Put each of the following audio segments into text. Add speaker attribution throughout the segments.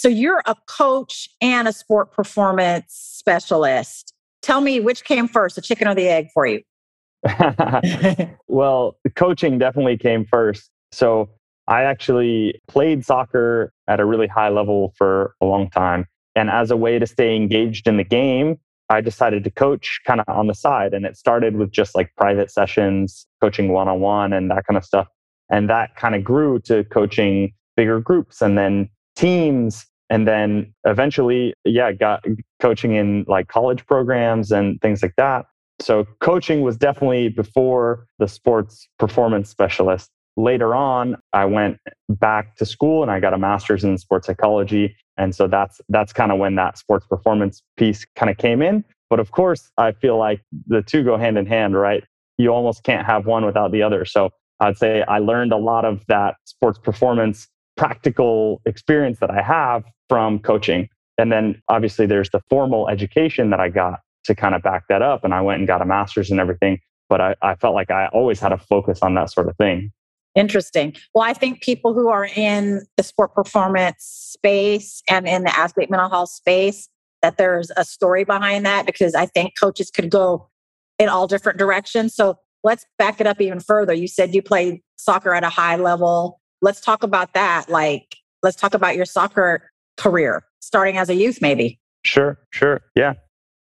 Speaker 1: So you're a coach and a sport performance specialist. Tell me which came first, the chicken or the egg for you?
Speaker 2: well, coaching definitely came first. So I actually played soccer at a really high level for a long time. And as a way to stay engaged in the game, I decided to coach kind of on the side. And it started with just like private sessions, coaching one on one, and that kind of stuff. And that kind of grew to coaching bigger groups and then teams and then eventually yeah got coaching in like college programs and things like that. So coaching was definitely before the sports performance specialist. Later on i went back to school and i got a master's in sports psychology and so that's that's kind of when that sports performance piece kind of came in. But of course i feel like the two go hand in hand right? You almost can't have one without the other. So i'd say i learned a lot of that sports performance practical experience that i have from coaching. And then obviously there's the formal education that I got to kind of back that up. And I went and got a master's and everything. But I, I felt like I always had a focus on that sort of thing.
Speaker 1: Interesting. Well, I think people who are in the sport performance space and in the athlete mental health space, that there's a story behind that because I think coaches could go in all different directions. So let's back it up even further. You said you played soccer at a high level. Let's talk about that. Like, let's talk about your soccer career, starting as a youth, maybe?
Speaker 2: Sure, sure. Yeah.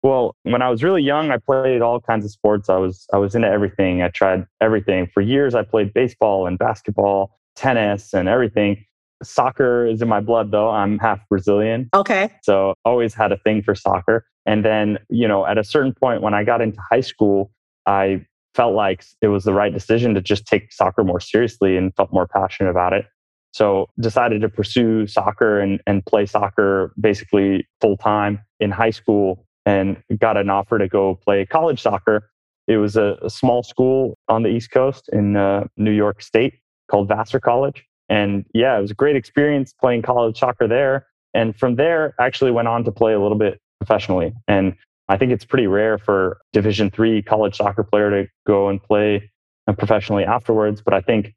Speaker 2: Well, when I was really young, I played all kinds of sports. I was I was into everything. I tried everything. For years I played baseball and basketball, tennis and everything. Soccer is in my blood though. I'm half Brazilian.
Speaker 1: Okay.
Speaker 2: So always had a thing for soccer. And then, you know, at a certain point when I got into high school, I felt like it was the right decision to just take soccer more seriously and felt more passionate about it. So decided to pursue soccer and, and play soccer basically full time in high school and got an offer to go play college soccer. It was a, a small school on the East Coast in uh, New York State called Vassar College. And yeah, it was a great experience playing college soccer there. And from there, actually went on to play a little bit professionally. And I think it's pretty rare for Division three college soccer player to go and play uh, professionally afterwards. But I think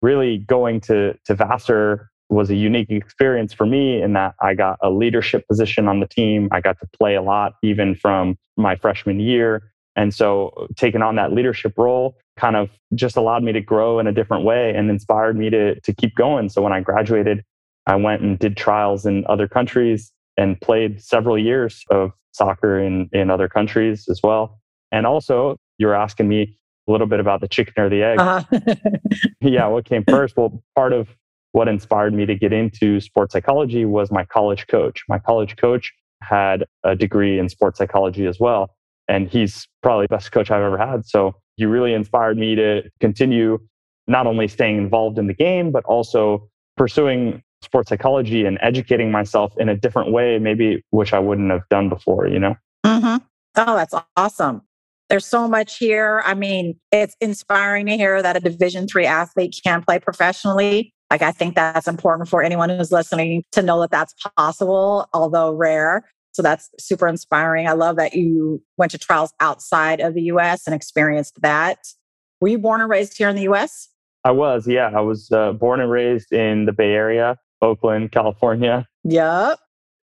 Speaker 2: really going to, to Vassar was a unique experience for me in that I got a leadership position on the team. I got to play a lot even from my freshman year. And so taking on that leadership role kind of just allowed me to grow in a different way and inspired me to, to keep going. So when I graduated, I went and did trials in other countries and played several years of soccer in, in other countries as well. And also, you were asking me a little bit about the chicken or the egg. Uh-huh. yeah, what came first? Well, part of what inspired me to get into sports psychology was my college coach. My college coach had a degree in sports psychology as well. And he's probably the best coach I've ever had. So he really inspired me to continue not only staying involved in the game, but also pursuing sports psychology and educating myself in a different way, maybe which I wouldn't have done before, you know?
Speaker 1: Mm-hmm. Oh, that's awesome. There's so much here. I mean, it's inspiring to hear that a Division three athlete can play professionally. Like, I think that's important for anyone who's listening to know that that's possible, although rare. So that's super inspiring. I love that you went to trials outside of the US and experienced that. Were you born and raised here in the US?
Speaker 2: I was, yeah. I was uh, born and raised in the Bay Area, Oakland, California.
Speaker 1: Yep.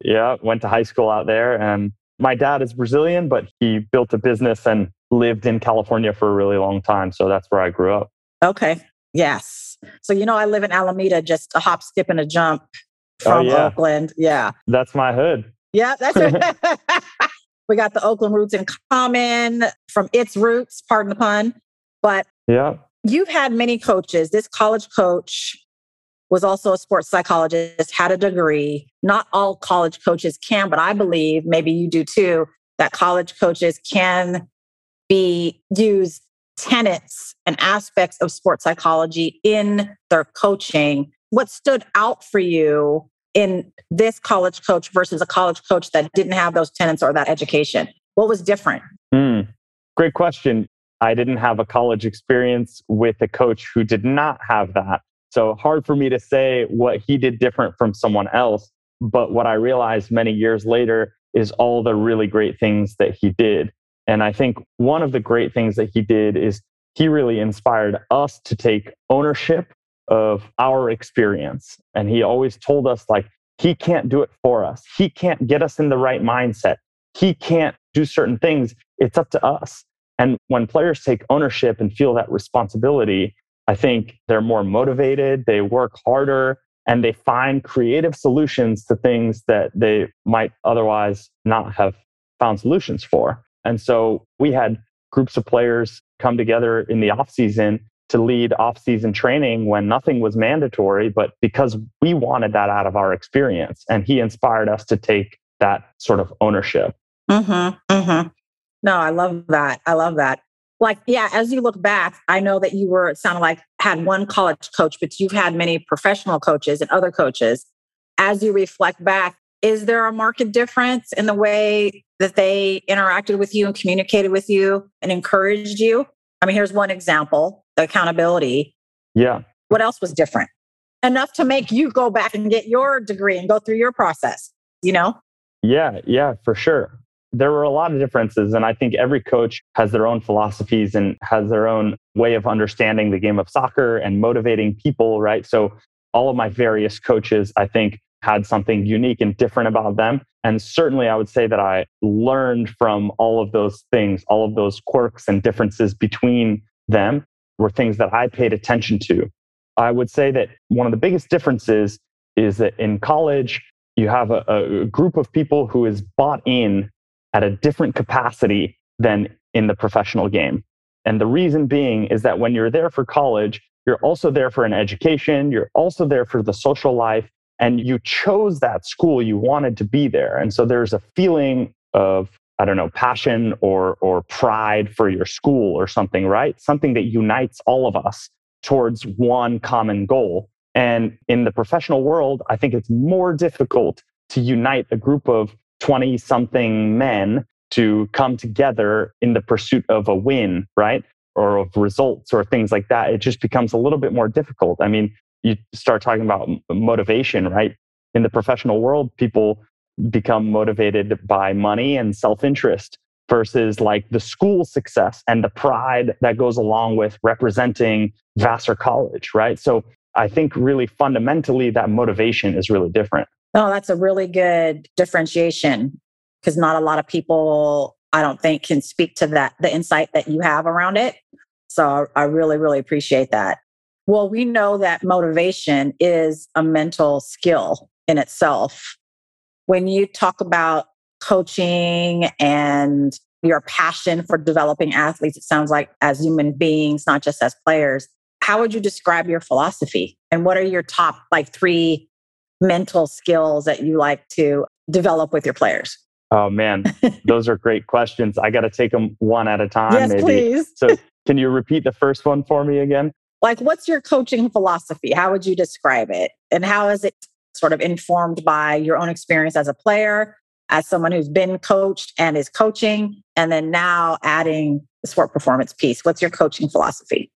Speaker 2: Yeah, went to high school out there. And my dad is Brazilian, but he built a business and lived in California for a really long time. So that's where I grew up.
Speaker 1: Okay. Yes. So, you know, I live in Alameda, just a hop, skip, and a jump oh, from oh, yeah. Oakland. Yeah.
Speaker 2: That's my hood.
Speaker 1: Yeah, that's it. we got the Oakland roots in common from its roots, pardon the pun. But
Speaker 2: yeah,
Speaker 1: you've had many coaches. This college coach was also a sports psychologist, had a degree. Not all college coaches can, but I believe maybe you do too, that college coaches can be use tenets and aspects of sports psychology in their coaching. What stood out for you in this college coach versus a college coach that didn't have those tenets or that education? What was different?
Speaker 2: Mm, great question. I didn't have a college experience with a coach who did not have that. So hard for me to say what he did different from someone else. But what I realized many years later is all the really great things that he did. And I think one of the great things that he did is he really inspired us to take ownership of our experience. And he always told us, like, he can't do it for us. He can't get us in the right mindset. He can't do certain things. It's up to us. And when players take ownership and feel that responsibility, I think they're more motivated, they work harder, and they find creative solutions to things that they might otherwise not have found solutions for. And so we had groups of players come together in the off season to lead off season training when nothing was mandatory, but because we wanted that out of our experience. And he inspired us to take that sort of ownership.
Speaker 1: Mm-hmm, mm-hmm. No, I love that. I love that like yeah as you look back i know that you were it sounded like had one college coach but you've had many professional coaches and other coaches. As you reflect back is there a market difference in the way that they interacted with you and communicated with you and encouraged you? I mean here's one example the accountability.
Speaker 2: Yeah.
Speaker 1: What else was different? Enough to make you go back and get your degree and go through your process you know?
Speaker 2: Yeah yeah for sure there were a lot of differences. And I think every coach has their own philosophies and has their own way of understanding the game of soccer and motivating people, right? So all of my various coaches, I think, had something unique and different about them. And certainly I would say that I learned from all of those things, all of those quirks and differences between them were things that I paid attention to. I would say that one of the biggest differences is that in college, you have a, a group of people who is bought in at a different capacity than in the professional game. And the reason being is that when you're there for college, you're also there for an education, you're also there for the social life, and you chose that school, you wanted to be there. And so there's a feeling of, I don't know, passion or, or pride for your school or something, right? Something that unites all of us towards one common goal. And in the professional world, I think it's more difficult to unite a group of 20 something men to come together in the pursuit of a win, right? Or of results or things like that. It just becomes a little bit more difficult. I mean, you start talking about motivation, right? In the professional world, people become motivated by money and self interest versus like the school success and the pride that goes along with representing Vassar College, right? So I think really fundamentally that motivation is really different.
Speaker 1: No, that's a really good differentiation because not a lot of people, I don't think, can speak to that, the insight that you have around it. So I really, really appreciate that. Well, we know that motivation is a mental skill in itself. When you talk about coaching and your passion for developing athletes, it sounds like as human beings, not just as players, how would you describe your philosophy? And what are your top like three mental skills that you like to develop with your players?
Speaker 2: Oh man, those are great questions. I got to take them one at a time.
Speaker 1: Yes,
Speaker 2: maybe.
Speaker 1: please.
Speaker 2: so, can you repeat the first one for me again?
Speaker 1: Like, what's your coaching philosophy? How would you describe it? And how is it sort of informed by your own experience as a player, as someone who's been coached and is coaching, and then now adding the sport performance piece? What's your coaching philosophy?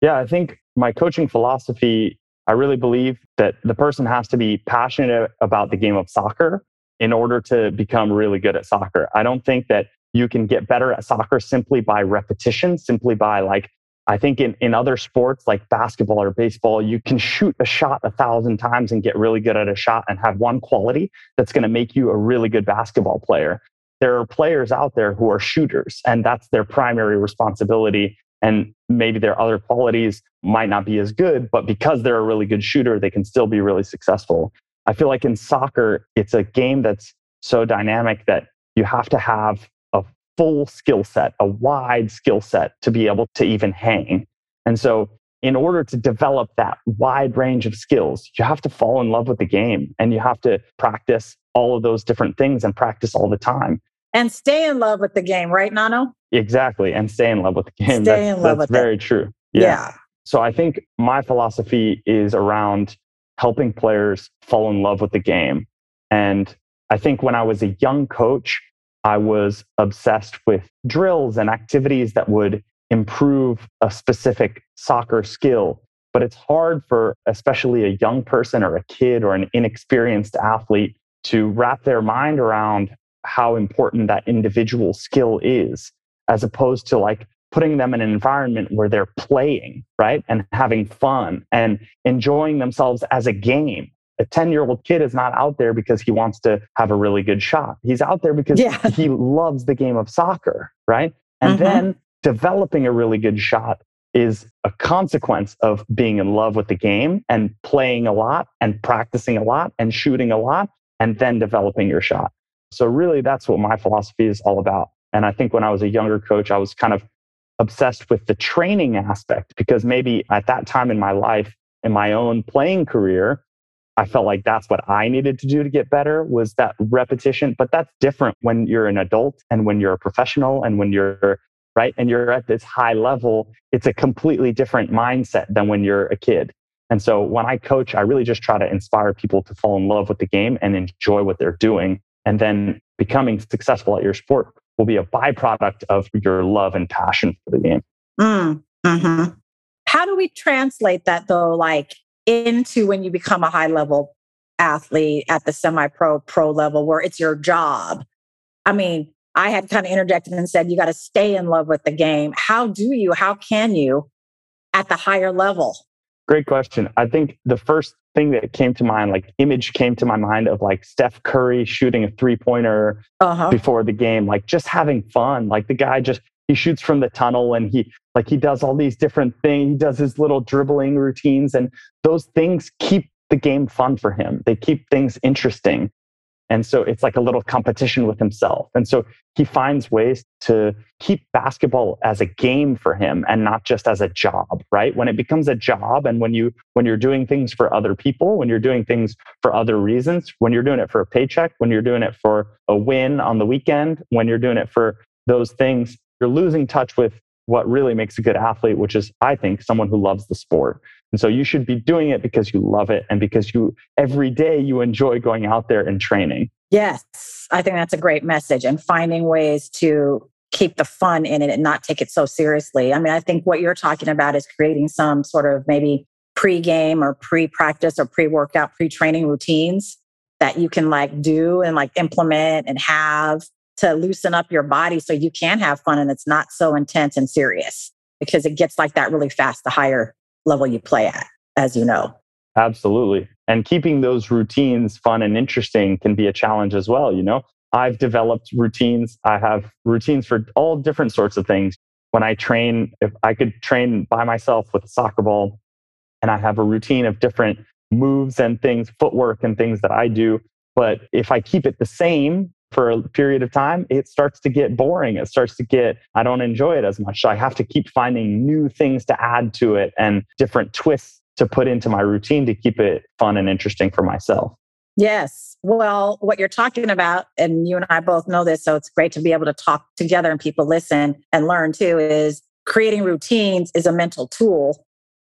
Speaker 2: Yeah, I think my coaching philosophy I really believe that the person has to be passionate about the game of soccer in order to become really good at soccer. I don't think that you can get better at soccer simply by repetition, simply by like, I think in, in other sports like basketball or baseball, you can shoot a shot a thousand times and get really good at a shot and have one quality that's going to make you a really good basketball player. There are players out there who are shooters, and that's their primary responsibility and maybe their other qualities might not be as good, but because they're a really good shooter, they can still be really successful. I feel like in soccer, it's a game that's so dynamic that you have to have a full skill set, a wide skill set to be able to even hang. And so, in order to develop that wide range of skills, you have to fall in love with the game and you have to practice all of those different things and practice all the time.
Speaker 1: And stay in love with the game, right, Nano?
Speaker 2: Exactly. And stay in love with the game.
Speaker 1: Stay
Speaker 2: that's,
Speaker 1: in love with
Speaker 2: that's
Speaker 1: with
Speaker 2: very
Speaker 1: it.
Speaker 2: true.
Speaker 1: Yeah.
Speaker 2: yeah. So I think my philosophy is around helping players fall in love with the game. And I think when I was a young coach, I was obsessed with drills and activities that would improve a specific soccer skill. But it's hard for, especially a young person or a kid or an inexperienced athlete, to wrap their mind around how important that individual skill is, as opposed to like putting them in an environment where they're playing, right? And having fun and enjoying themselves as a game. A 10 year old kid is not out there because he wants to have a really good shot. He's out there because
Speaker 1: Yeah.
Speaker 2: he loves the game of soccer, right? And
Speaker 1: Mhm.
Speaker 2: then developing a really good shot is a consequence of being in love with the game and playing a lot and practicing a lot and shooting a lot and then developing your shot. So, really, that's what my philosophy is all about. And I think when I was a younger coach, I was kind of obsessed with the training aspect because maybe at that time in my life, in my own playing career, I felt like that's what I needed to do to get better was that repetition. But that's different when you're an adult and when you're a professional and when you're right and you're at this high level. It's a completely different mindset than when you're a kid. And so when I coach, I really just try to inspire people to fall in love with the game and enjoy what they're doing. And then becoming successful at your sport will be a byproduct of your love and passion for the game.
Speaker 1: Mm, hmm How do we translate that though, like into when you become a high level athlete at the semi pro, pro level where it's your job? I mean, I had kind of interjected and said, you got to stay in love with the game. How do you, how can you at the higher level?
Speaker 2: Great question. I think the first thing that came to mind, like image came to my mind of like Steph Curry shooting a three pointer
Speaker 1: Uh huh.
Speaker 2: before the game, like just having fun. Like the guy just he shoots from the tunnel and he like he does all these different things. He does his little dribbling routines and those things keep the game fun for him. They keep things interesting. And so it's like a little competition with himself. And so he finds ways to keep basketball as a game for him and not just as a job, right? When it becomes a job and when you when you're doing things for other people, when you're doing things for other reasons, when you're doing it for a paycheck, when you're doing it for a win on the weekend, when you're doing it for those things, you're losing touch with what really makes a good athlete, which is I think someone who loves the sport. And so you should be doing it because you love it and because you every day you enjoy going out there and training.
Speaker 1: Yes, I think that's a great message and finding ways to keep the fun in it and not take it so seriously. I mean, I think what you're talking about is creating some sort of maybe pre-game or pre-practice or pre-workout, pre-training routines that you can like do and like implement and have to loosen up your body so you can have fun and it's not so intense and serious because it gets like that really fast the higher level you play at, as you know.
Speaker 2: Absolutely. And keeping those routines fun and interesting can be a challenge as well. You know, I've developed routines. I have routines for all different sorts of things. When I train, if I could train by myself with a soccer ball, and I have a routine of different moves and things, footwork and things that I do. But if I keep it the same for a period of time, it starts to get boring. It starts to get, I don't enjoy it as much. So I have to keep finding new things to add to it and different twists to put into my routine to keep it fun and interesting for myself.
Speaker 1: Yes. Well, what you're talking about, and you and I both know this, so it's great to be able to talk together and people listen and learn too, is creating routines is a mental tool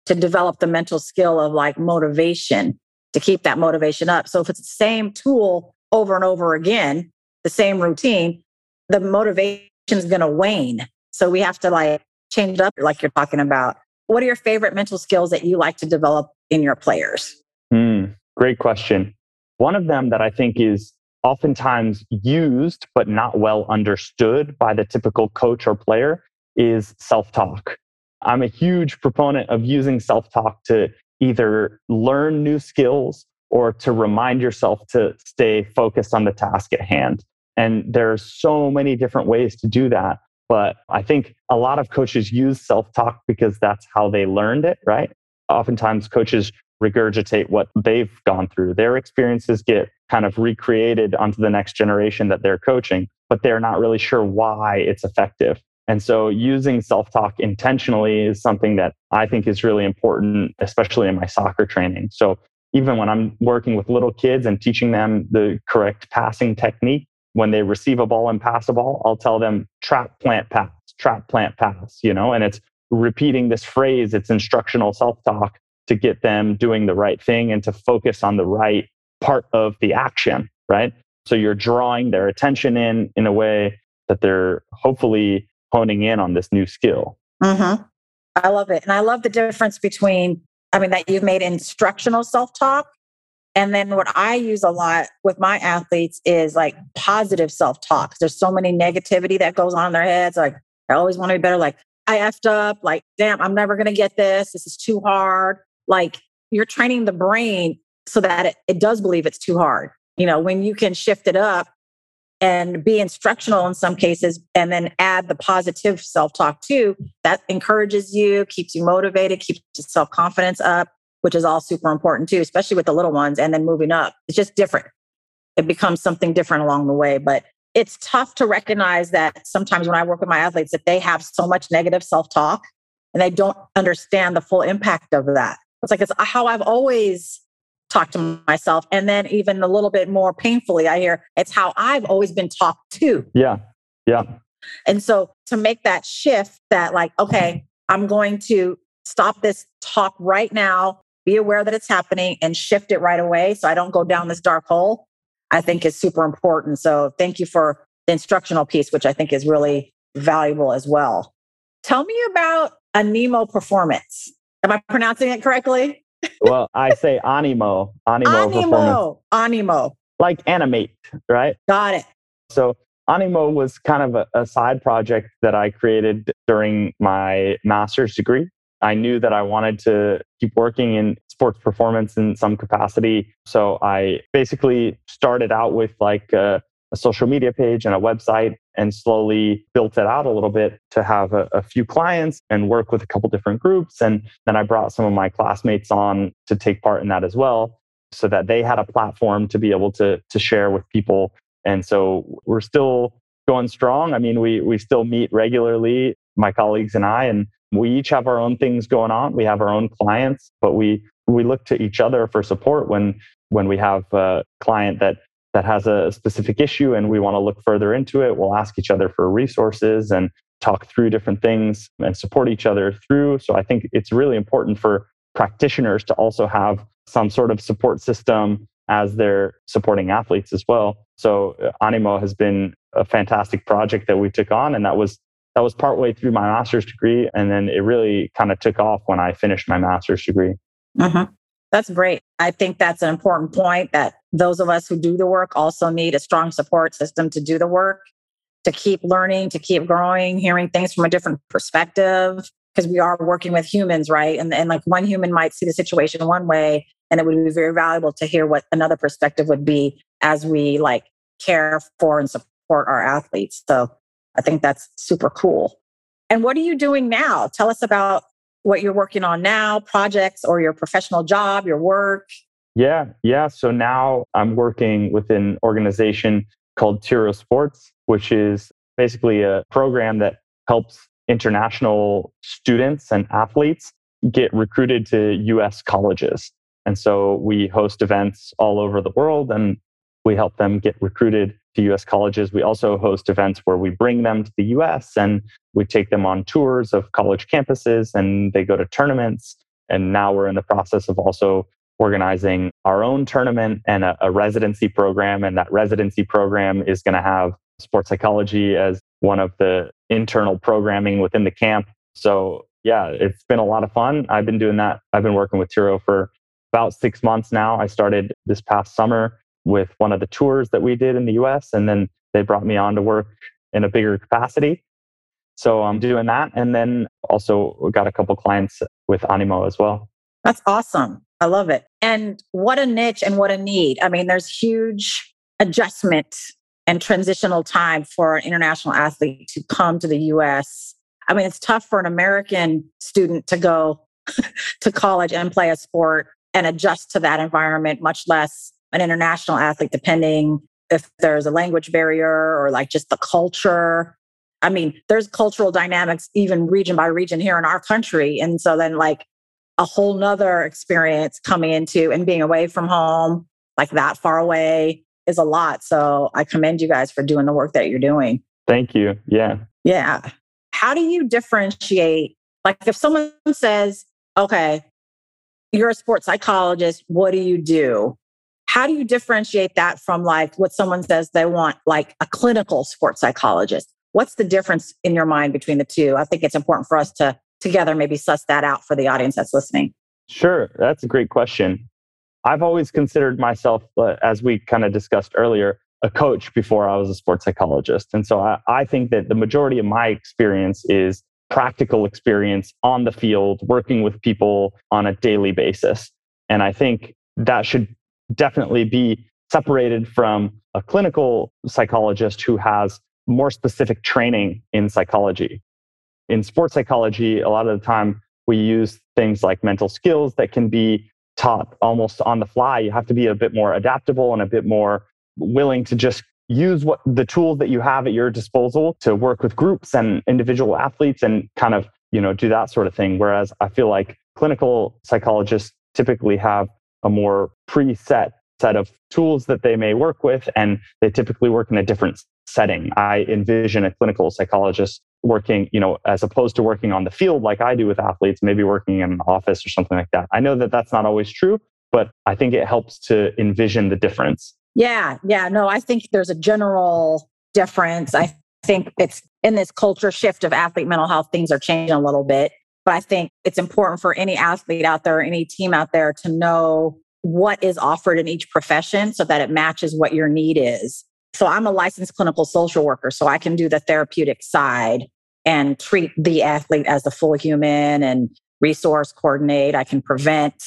Speaker 1: to develop the mental skill of like motivation to keep that motivation up. So if it's the same tool over and over again, the same routine, the motivation is going to wane. So we have to like change it up, like you're talking about. What are your favorite mental skills that you like to develop in your players?
Speaker 2: Hmm, great question. One of them that I think is oftentimes used but not well understood by the typical coach or player is self talk. I'm a huge proponent of using self talk to either learn new skills or to remind yourself to stay focused on the task at hand. And there's so many different ways to do that. But I think a lot of coaches use self talk because that's how they learned it, right? Oftentimes, coaches regurgitate what they've gone through. Their experiences get kind of recreated onto the next generation that they're coaching, but they're not really sure why it's effective. And so using self talk intentionally is something that I think is really important, especially in my soccer training. So even when I'm working with little kids and teaching them the correct passing technique, when they receive a ball and pass a ball, I'll tell them trap, plant, pass, trap, plant, pass, you know, and it's repeating this phrase, it's instructional self talk to get them doing the right thing and to focus on the right part of the action, right? So you're drawing their attention in in a way that they're hopefully honing in on this new skill.
Speaker 1: Mm-hmm. I love it. And I love the difference between, I mean, that you've made instructional self talk. And then what I use a lot with my athletes is like positive self talk. There's so many negativity that goes on in their heads. Like, I always want to be better. Like, I effed up. Like, damn, I'm never going to get this. This is too hard. Like, you're training the brain so that it, it does believe it's too hard. You know, when you can shift it up and be instructional in some cases and then add the positive self-talk too that encourages you keeps you motivated keeps your self-confidence up which is all super important too especially with the little ones and then moving up it's just different it becomes something different along the way but it's tough to recognize that sometimes when i work with my athletes that they have so much negative self-talk and they don't understand the full impact of that it's like it's how i've always talked to myself. And then even a little bit more painfully, I hear it's how I've always been talked to.
Speaker 2: Yeah. Yeah.
Speaker 1: And so to make that shift that like, okay, I'm going to stop this talk right now, be aware that it's happening and shift it right away so I don't go down this dark hole, I think is super important. So thank you for the instructional piece, which I think is really valuable as well. Tell me about Animo Performance. Am I pronouncing it correctly?
Speaker 2: well, I say animo, animo,
Speaker 1: animo, animo,
Speaker 2: like animate, right?
Speaker 1: Got it.
Speaker 2: So animo was kind of a, a side project that I created during my master's degree. I knew that I wanted to keep working in sports performance in some capacity. So I basically started out with like a, a social media page and a website and slowly built it out a little bit to have a, a, few clients and work with a couple different groups. And then I brought some of my classmates on to take part in that as well, so that they had a platform to be able to, to share with people. And so we're still going strong. I mean, we, we still meet regularly, my colleagues and I, and we each have our own things going on. We have our own clients, but we, we look to each other for support when, when we have a client that that has a specific issue and we want to look further into it, we'll ask each other for resources and talk through different things and support each other through. So I think it's really important for practitioners to also have some sort of support system as they're supporting athletes as well. So uh, Animo has been a fantastic project that we took on and that was that was partway through my master's degree and then it really kind of took off when I finished my master's degree.
Speaker 1: Mm-hmm. That's great. I think that's an important point that those of us who do the work also need a strong support system to do the work, to keep learning, to keep growing, hearing things from a different perspective, because we are working with humans, right? And, and like one human might see the situation one way, and it would be very valuable to hear what another perspective would be as we like care for and support our athletes. So I think that's super cool. And what are you doing now? Tell us about what you're working on now, projects or your professional job, your work?
Speaker 2: Yeah, yeah. So now I'm working with an organization called Tiro Sports, which is basically a program that helps international students and athletes get recruited to US colleges. And so we host events all over the world and we help them get recruited to US colleges. We also host events where we bring them to the US and we take them on tours of college campuses and they go to tournaments. And now we're in the process of also organizing our own tournament and a, a residency program. And that residency program is going to have sports psychology as one of the internal programming within the camp. So, yeah, it's been a lot of fun. I've been doing that. I've been working with Tiro for about six months now. I started this past summer with one of the tours that we did in the US. And then they brought me on to work in a bigger capacity. So I'm doing that. And then also got a couple clients with Animo as well.
Speaker 1: That's awesome. I love it. And what a niche and what a need. I mean, there's huge adjustment and transitional time for an international athlete to come to the US. I mean, it's tough for an American student to go to college and play a sport and adjust to that environment, much less an international athlete, depending if there's a language barrier or like just the culture. I mean, there's cultural dynamics even region by region here in our country. And so then like a whole nother experience coming into and being away from home, like that far away is a lot. So I commend you guys for doing the work that you're doing.
Speaker 2: Thank you. Yeah.
Speaker 1: Yeah. How do you differentiate? Like if someone says, okay, you're a sports psychologist, what do you do? How do you differentiate that from like what someone says they want, like a clinical sports psychologist? What's the difference in your mind between the two? I think it's important for us to together maybe suss that out for the audience that's listening.
Speaker 2: Sure. That's a great question. I've always considered myself, uh, as we kind of discussed earlier, a coach before I was a sports psychologist. And so I, I think that the majority of my experience is practical experience on the field, working with people on a daily basis. And I think that should definitely be separated from a clinical psychologist who has more specific training in psychology. In sports psychology, a lot of the time we use things like mental skills that can be taught almost on the fly. You have to be a bit more adaptable and a bit more willing to just use what the tools that you have at your disposal to work with groups and individual athletes and kind of you know do that sort of thing whereas i feel like clinical psychologists typically have a more preset set of tools that they may work with and they typically work in a different setting i envision a clinical psychologist working you know as opposed to working on the field like i do with athletes maybe working in an office or something like that i know that that's not always true but i think it helps to envision the difference
Speaker 1: yeah, yeah. No, I think there's a general difference. I think it's in this culture shift of athlete mental health, things are changing a little bit. But I think it's important for any athlete out there, any team out there to know what is offered in each profession so that it matches what your need is. So I'm a licensed clinical social worker, so I can do the therapeutic side and treat the athlete as a full human and resource coordinate. I can prevent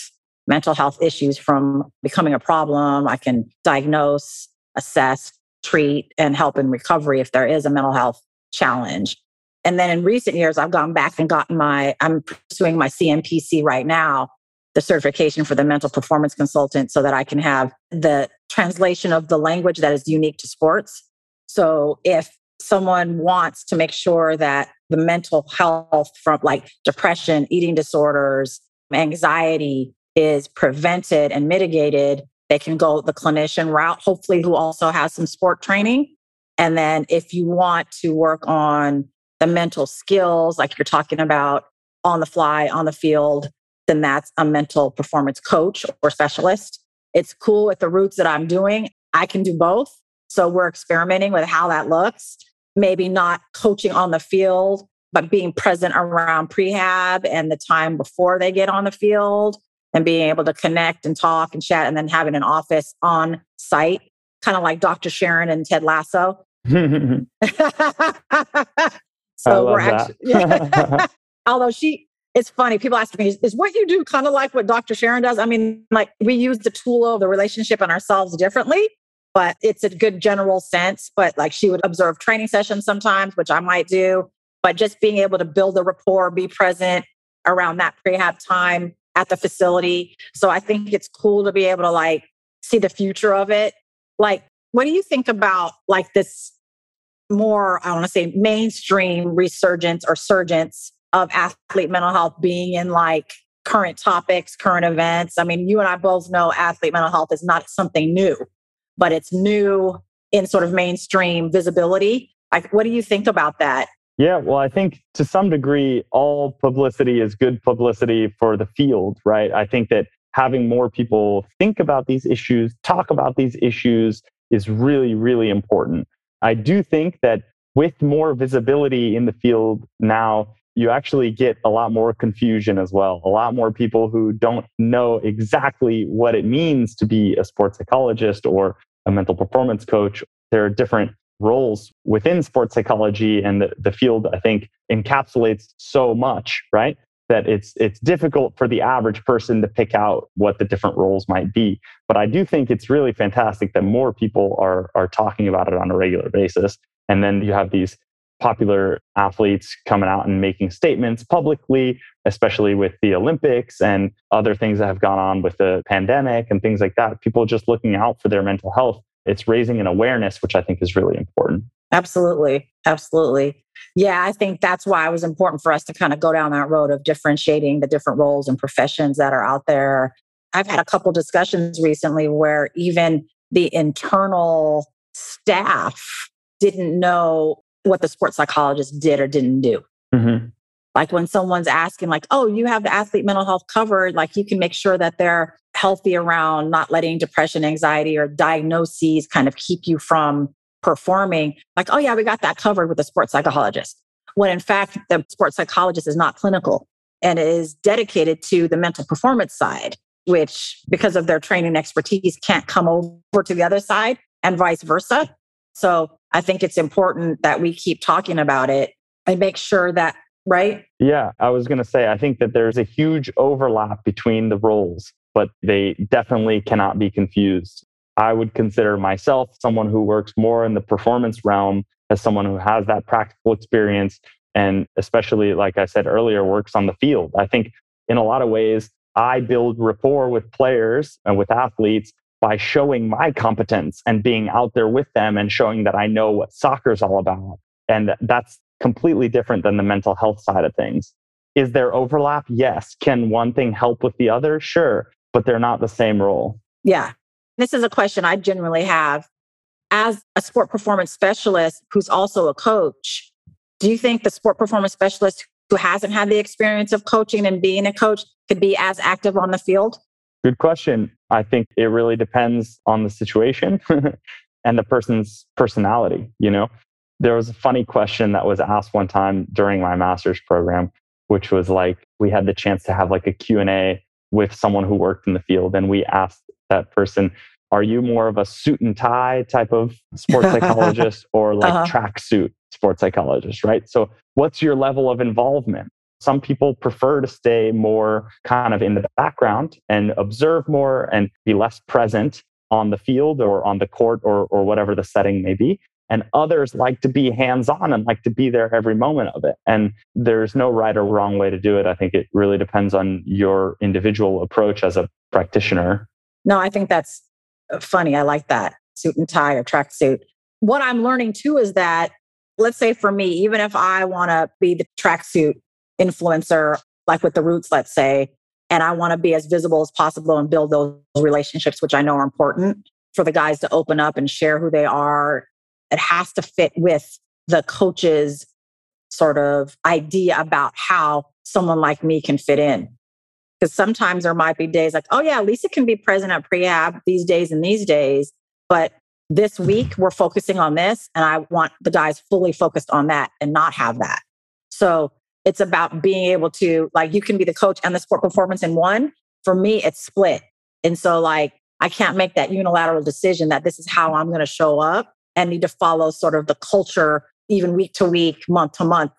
Speaker 1: mental health issues from becoming a problem. I can diagnose, assess, treat, and help in recovery if there is a mental health challenge. And then in recent years, I've gone back and gotten my, I'm pursuing my CMPC right now, the certification for the mental performance consultant, so that I can have the translation of the language that is unique to sports. So if someone wants to make sure that the mental health from like depression, eating disorders, anxiety, is prevented and mitigated, they can go the clinician route, hopefully, who also has some sport training. And then if you want to work on the mental skills, like you're talking about on the fly, on the field, then that's a mental performance coach or specialist. It's cool with the routes that I'm doing. I can do both. So we're experimenting with how that looks. Maybe not coaching on the field, but being present around prehab and the time before they get on the field and being able to connect and talk and chat and then having an office on site, kind of like Dr. Sharon and Ted Lasso. so we're actually, yeah. although she, it's funny. People ask me, is, is what you do kind of like what Dr. Sharon does? I mean, like we use the tool of the relationship and ourselves differently, but it's a good general sense. But like she would observe training sessions sometimes, which I might do, but just being able to build a rapport, be present around that prehab time at the facility. So I think it's cool to be able to like see the future of it. Like, what do you think about like this more, I want to say mainstream resurgence or surgence of athlete mental health being in like current topics, current events? I mean, you and I both know athlete mental health is not something new, but it's new in sort of mainstream visibility. Like, what do you think about that?
Speaker 2: Yeah, well, I think to some degree, all publicity is good publicity for the field, right? I think that having more people think about these issues, talk about these issues is really, really important. I do think that with more visibility in the field now, you actually get a lot more confusion as well. A lot more people who don't know exactly what it means to be a sports psychologist or a mental performance coach. There are different roles within sports psychology and the, the field, I think, encapsulates so much, right? That it's it's difficult for the average person to pick out what the different roles might be. But I do think it's really fantastic that more people are are talking about it on a regular basis. And then you have these popular athletes coming out and making statements publicly especially with the Olympics and other things that have gone on with the pandemic and things like that. People just looking out for their mental health. It's raising an awareness, which I think is really important.
Speaker 1: Absolutely. Absolutely. Yeah, I think that's why it was important for us to kind of go down that road of differentiating the different roles and professions that are out there. I've had a couple discussions recently where even the internal staff didn't know what the sports psychologist did or didn't do. Mm-hmm. Like when someone's asking, like, oh, you have the athlete mental health covered, like you can make sure that they're healthy around not letting depression, anxiety, or diagnoses kind of keep you from performing. Like, oh, yeah, we got that covered with a sports psychologist. When in fact, the sports psychologist is not clinical and is dedicated to the mental performance side, which, because of their training expertise, can't come over to the other side and vice versa. So I think it's important that we keep talking about it and make sure that right?
Speaker 2: Yeah, I was going to say, I think that there's a huge overlap between the roles, but they definitely cannot be confused. I would consider myself someone who works more in the performance realm as someone who has that practical experience and especially like I said earlier works on the field. I think in a lot of ways I build rapport with players and with athletes by showing my competence and being out there with them and showing that I know what soccer is all about. And that's completely different than the mental health side of things. Is there overlap? Yes. Can one thing help with the other? Sure. But they're not the same role.
Speaker 1: Yeah. This is a question I generally have. As a sport performance specialist who's also a coach, do you think the sport performance specialist who hasn't had the experience of coaching and being a coach could be as active on the field?
Speaker 2: Good question. I think it really depends on the situation and the person's personality. You know, there was a funny question that was asked one time during my master's program which was like we had the chance to have like a q&a with someone who worked in the field and we asked that person are you more of a suit and tie type of sports psychologist or like uh-huh. tracksuit sports psychologist right so what's your level of involvement some people prefer to stay more kind of in the background and observe more and be less present on the field or on the court or, or whatever the setting may be and others like to be hands on and like to be there every moment of it. And there's no right or wrong way to do it. I think it really depends on your individual approach as a practitioner.
Speaker 1: No, I think that's uh, funny. I like that suit and tie or tracksuit. What I'm learning too is that, let's say for me, even if I want to be the tracksuit influencer, like with the roots, let's say, and I want to be as visible as possible and build those relationships, which I know are important for the guys to open up and share who they are it has to fit with the coach's sort of idea about how someone like me can fit in. Because sometimes there might be days like, oh, yeah, Lisa can be present at prehab these days and these days. But this week, we're focusing on this. And I want the guys fully focused on that and not have that. So it's about being able to, like, you can be the coach and the sport performance in one. For me, it's split. And so, like, I can't make that unilateral decision that this is how I'm going to show up and need to follow sort of the culture, even week to week, month to month,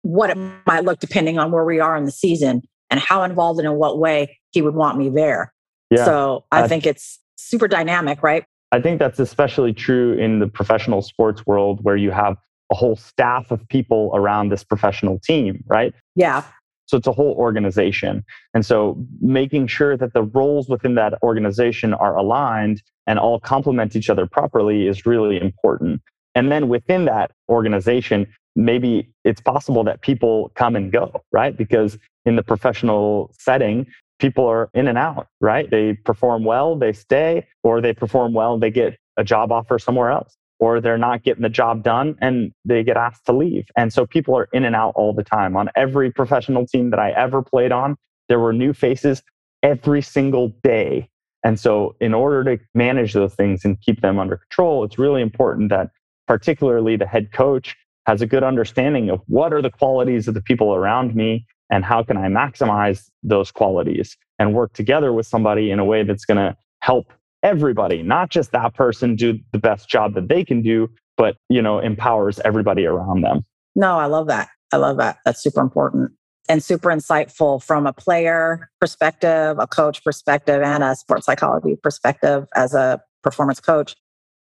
Speaker 1: what it might look depending on where we are in the season and how involved and in what way he would want me there. Yeah, so I, I think it's super dynamic, right?
Speaker 2: I think that's especially true in the professional sports world where you have a whole staff of people around this professional team, right?
Speaker 1: Yeah.
Speaker 2: So it's a whole organization. And so making sure that the roles within that organization are aligned and all complement each other properly is really important. And then within that organization, maybe it's possible that people come and go, right? Because in the professional setting, people are in and out, right? They perform well, they stay, or they perform well, they get a job offer somewhere else, or they're not getting the job done and they get asked to leave. And so people are in and out all the time. On every professional team that I ever played on, there were new faces every single day and so, in order to manage those things and keep them under control, it's really important that, particularly, the head coach has a good understanding of what are the qualities of the people around me and how can I maximize those qualities and work together with somebody in a way that's going to help everybody, not just that person do the best job that they can do, but, you know, empowers everybody around them.
Speaker 1: No, I love that. I love that. That's super important and super insightful from a player perspective, a coach perspective, and a sports psychology perspective as a performance coach.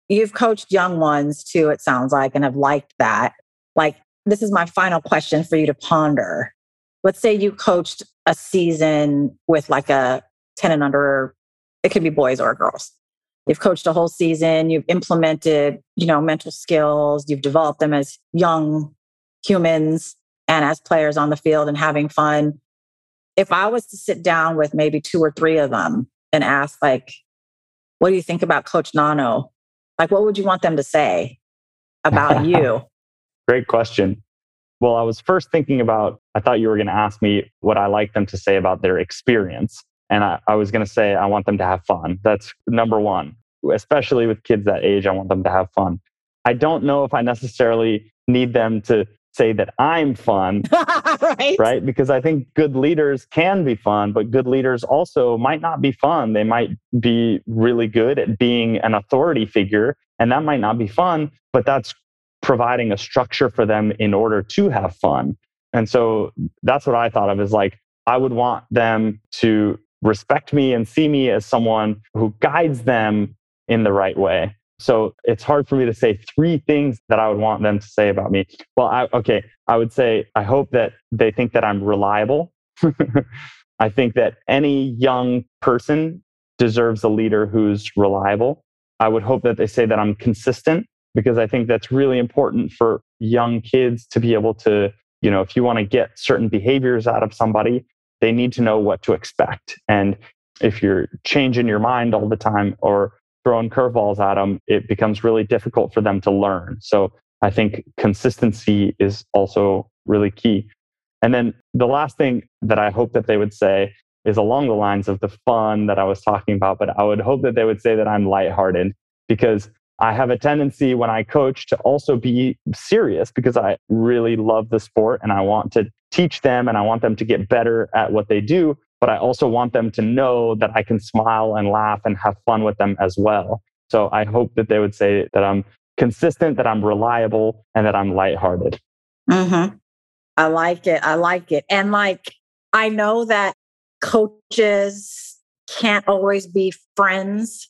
Speaker 1: You've coached young ones too, it sounds like, and have liked that. Like, this is my final question for you to ponder. Let's say you coached a season with like a 10 and under, it could be boys or girls. You've coached a whole season, you've implemented, you know, mental skills, you've developed them as young humans and as players on the field and having fun. If I was to sit down with maybe two or three of them and ask, like, what do you think about Coach Nano? Like, what would you want them to say about you?
Speaker 2: Great question. Well, I was first thinking about, I thought you were going to ask me what I like them to say about their experience. And I, I was going to say, I want them to have fun. That's number one, especially with kids that age. I want them to have fun. I don't know if I necessarily need them to say that I'm fun, right? Right? Because I think good leaders can be fun, but good leaders also might not be fun. They might be really good at being an authority figure, and that might not be fun, but that's providing a structure for them in order to have fun. And so that's what I thought of as like, I would want them to respect me and see me as someone who guides them in the right way. So it's hard for me to say three things that I would want them to say about me. Well, I, okay, I would say I hope that they think that I'm reliable. I think that any young person deserves a leader who's reliable. I would hope that they say that I'm consistent because I think that's really important for young kids to be able to, you know, if you want to get certain behaviors out of somebody, they need to know what to expect. And if you're changing your mind all the time or throwing curveballs at them, it becomes really difficult for them to learn. So I think consistency is also really key. And then the last thing that I hope that they would say is along the lines of the fun that I was talking about, but I would hope that they would say that I'm lighthearted because I have a tendency when I coach to also be serious because I really love the sport and I want to teach them and I want them to get better at what they do but I also want them to know that I can smile and laugh and have fun with them as well. So I hope that they would say that I'm consistent, that I'm reliable, and that I'm lighthearted.
Speaker 1: Mm-hmm. I like it. I like it. And like, I know that coaches can't always be friends,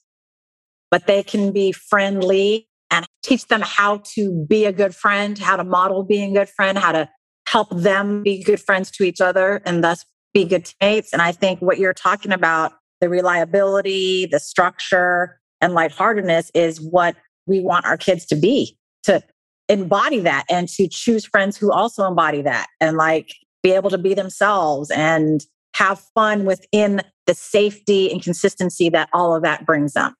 Speaker 1: but they can be friendly and teach them how to be a good friend, how to model being a good friend, how to help them be good friends to each other and thus be good teammates. And I think what you're talking about, the reliability, the structure, and lightheartedness is what we want our kids to be, to embody that and to choose friends who also embody that and like be able to be themselves and have fun within the safety and consistency that all of that brings them.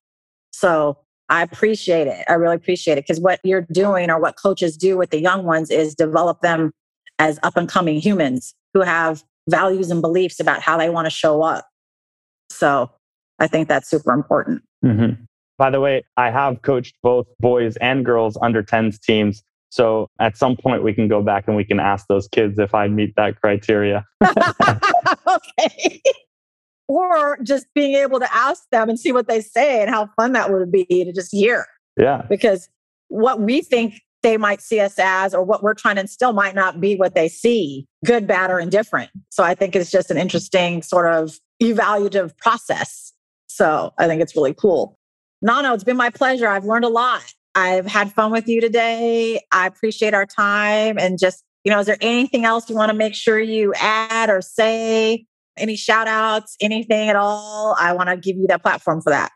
Speaker 1: So I appreciate it. I really appreciate it because what you're doing or what coaches do with the young ones is develop them as up and coming humans who have values and beliefs about how they want to show up. So I think that's super important.
Speaker 2: Mm-hmm. By the way, I have coached both boys and girls under 10s teams. So at some point, we can go back and we can ask those kids if I meet that criteria.
Speaker 1: okay. Or just being able to ask them and see what they say and how fun that would be to just hear.
Speaker 2: Yeah.
Speaker 1: Because what we think they might see us as or what we're trying to instill might not be what they see good bad or indifferent. So i think it's just an interesting sort of evaluative process. So i think it's really cool. Nano it's been my pleasure. I've learned a lot. I've had fun with you today. I appreciate our time and just you know is there anything else you want to make sure you add or say any shout outs anything at all i want to give you that platform for that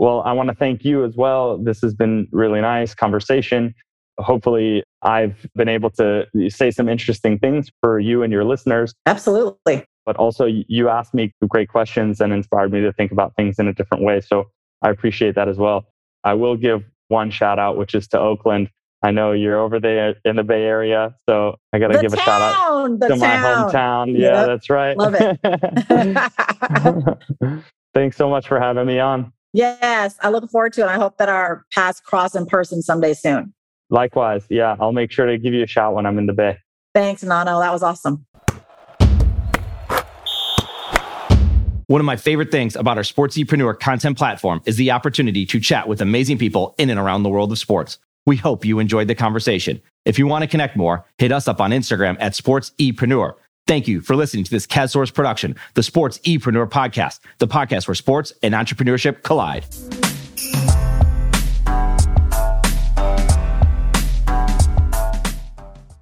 Speaker 2: well, I want to thank you as well. This has been really nice conversation hopefully I've been able to say some interesting things for you and your listeners.
Speaker 1: Absolutely.
Speaker 2: But also, you asked me great questions and inspired me to think about things in a different way. So I appreciate that as well. I will give one shout out, which is to Oakland. I know you're over there in the Bay Area, so I got to give town, a shout out to town. my hometown. Yeah, that's right.
Speaker 1: Love
Speaker 2: it. Thanks so much for having me on.
Speaker 1: Yes, I look forward to it. I hope that our paths cross in person someday soon.
Speaker 2: Likewise. Yeah, I'll make sure to give you a shout when I'm in the Bay.
Speaker 1: Thanks, Nano. That was awesome.
Speaker 3: One of my favorite things about our Sportsepreneur content platform is the opportunity to chat with amazing people in and around the world of sports. We hope you enjoyed the conversation. If you want to connect more, hit us up on Instagram at Sports Epreneur. Thank you for listening to this CADSource production, the Sports Epreneur podcast, the podcast where sports and entrepreneurship collide.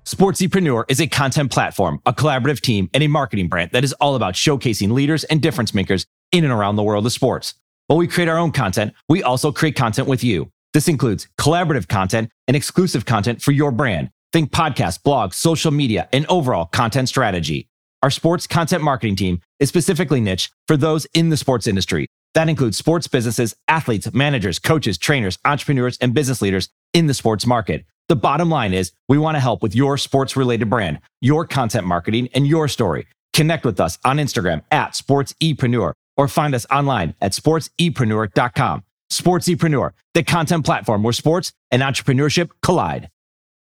Speaker 3: Sportsepreneur is a content platform, a collaborative team, and a marketing brand that is all about showcasing leaders and difference makers in and around the world of sports. While we create our own content, we also create content with you. This includes collaborative content and exclusive content for your brand. Think podcasts, blogs, social media, and overall content strategy. Our sports content marketing team is specifically niche for those in the sports industry. That includes sports businesses, athletes, managers, coaches, trainers, entrepreneurs, and business leaders in the sports market. The bottom line is we want to help with your sports related brand, your content marketing, and your story. Connect with us on Instagram at sportsepreneur or find us online at sportsepreneur.com. Sportsepreneur, the content platform where sports and entrepreneurship collide.